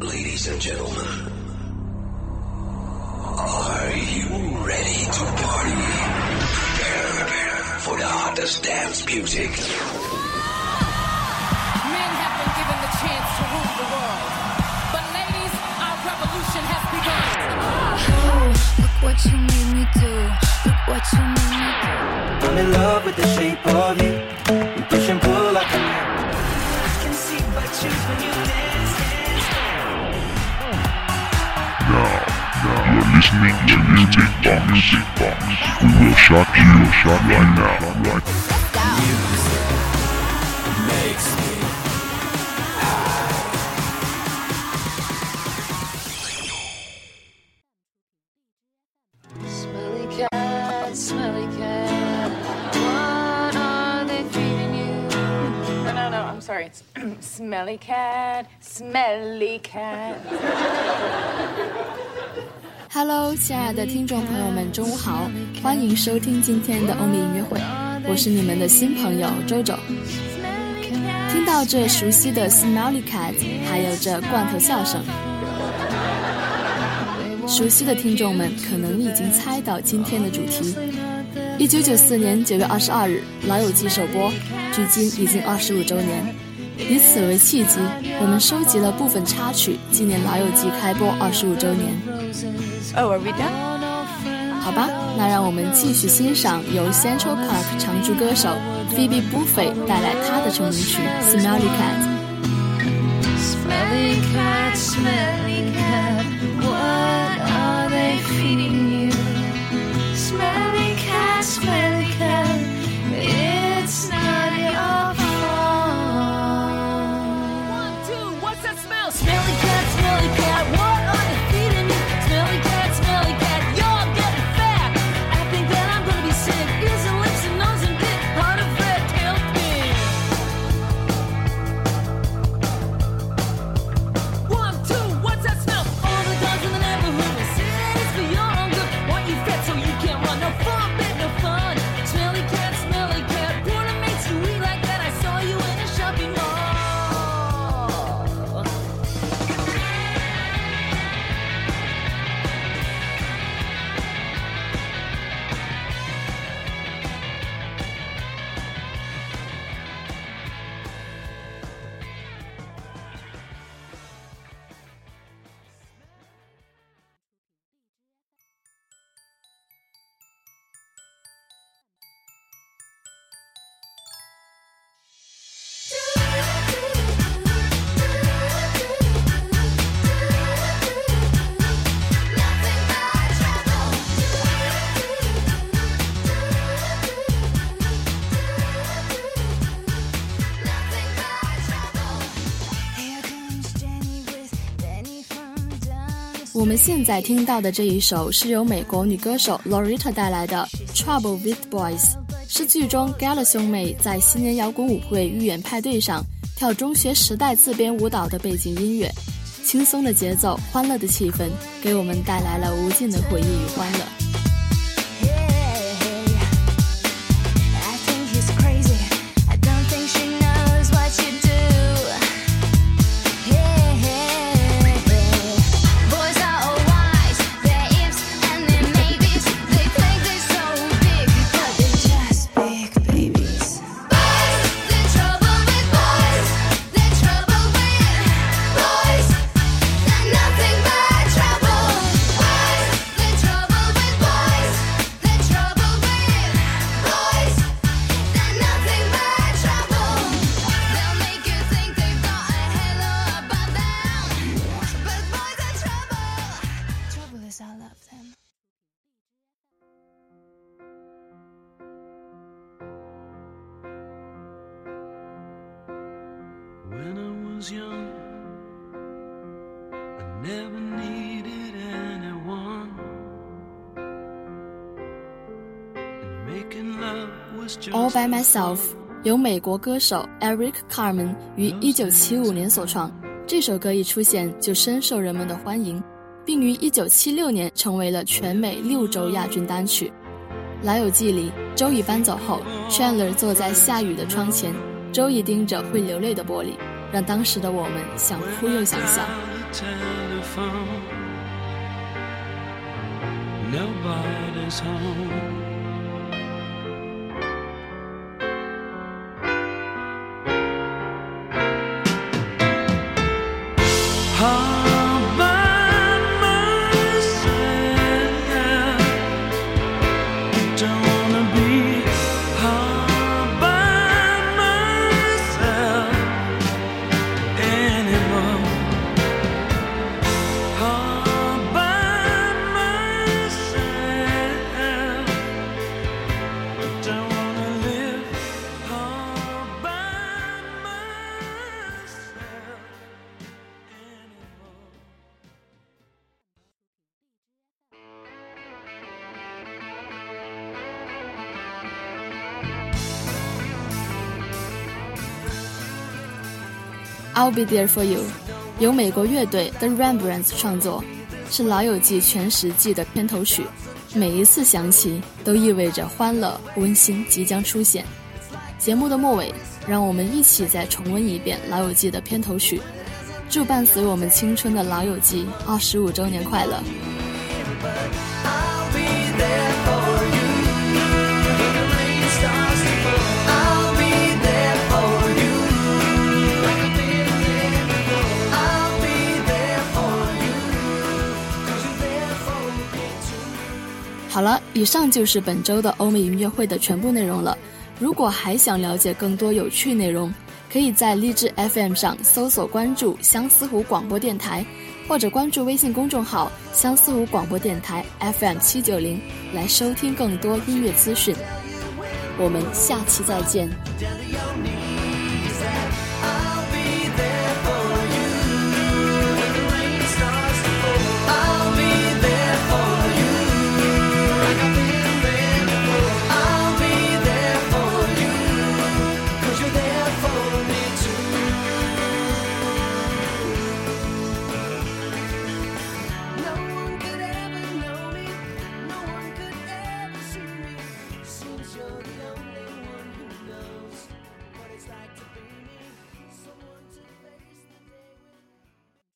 Ladies and gentlemen, are you ready to party? Prepare for the hottest dance music. Men have been given the chance to rule the world. But ladies, our revolution has begun. Oh, look what you made me do. Look what you made me do. I'm in love with the shape of you. We push and pull like a magnet. I can see but choose when you dance, dance, listening to Music Box. Music Box. We will shock you, shock right now. Right Smelly cat, smelly cat. What are they feeding you? No, no, no, I'm sorry. It's smelly cat, smelly cat. Hello，亲爱的听众朋友们，中午好，欢迎收听今天的欧米音乐会，我是你们的新朋友周周。听到这熟悉的 Smelly Cat，还有这罐头笑声，熟悉的听众们可能已经猜到今天的主题。一九九四年九月二十二日，《老友记》首播，距今已经二十五周年。以此为契机，我们收集了部分插曲，纪念《老友记》开播二十五周年。Oh, are we done? 好吧，那让我们继续欣赏由 Central Park 常驻歌手 Phoebe Buffay 带来她的成名曲《Smelly Cat》。Smelly cat, smelly cat. What are they feeding 我们现在听到的这一首是由美国女歌手 Loretta 带来的《Trouble with Boys》，是剧中 Gala 兄妹在新年摇滚舞会预演派对上跳中学时代自编舞蹈的背景音乐。轻松的节奏，欢乐的气氛，给我们带来了无尽的回忆与欢乐。When I was young, I never needed anyone. And making love was just All by Myself 由美国歌手 Eric Carmen 于1975年所创。这首歌一出现就深受人们的欢迎，并于1976年成为了全美六周亚军单曲。《老友记》里，周易搬走后，Chandler 坐在下雨的窗前，周易盯着会流泪的玻璃，让当时的我们想哭又想笑。Nobody's home I'll Be There for You，由美国乐队 The Rembrandts 创作，是《老友记》全十季的片头曲。每一次响起，都意味着欢乐、温馨即将出现。节目的末尾，让我们一起再重温一遍《老友记》的片头曲。祝伴随我们青春的《老友记》二十五周年快乐！好了，以上就是本周的欧美音乐会的全部内容了。如果还想了解更多有趣内容，可以在荔枝 FM 上搜索关注相思湖广播电台，或者关注微信公众号“相思湖广播电台 FM 七九零”来收听更多音乐资讯。我们下期再见。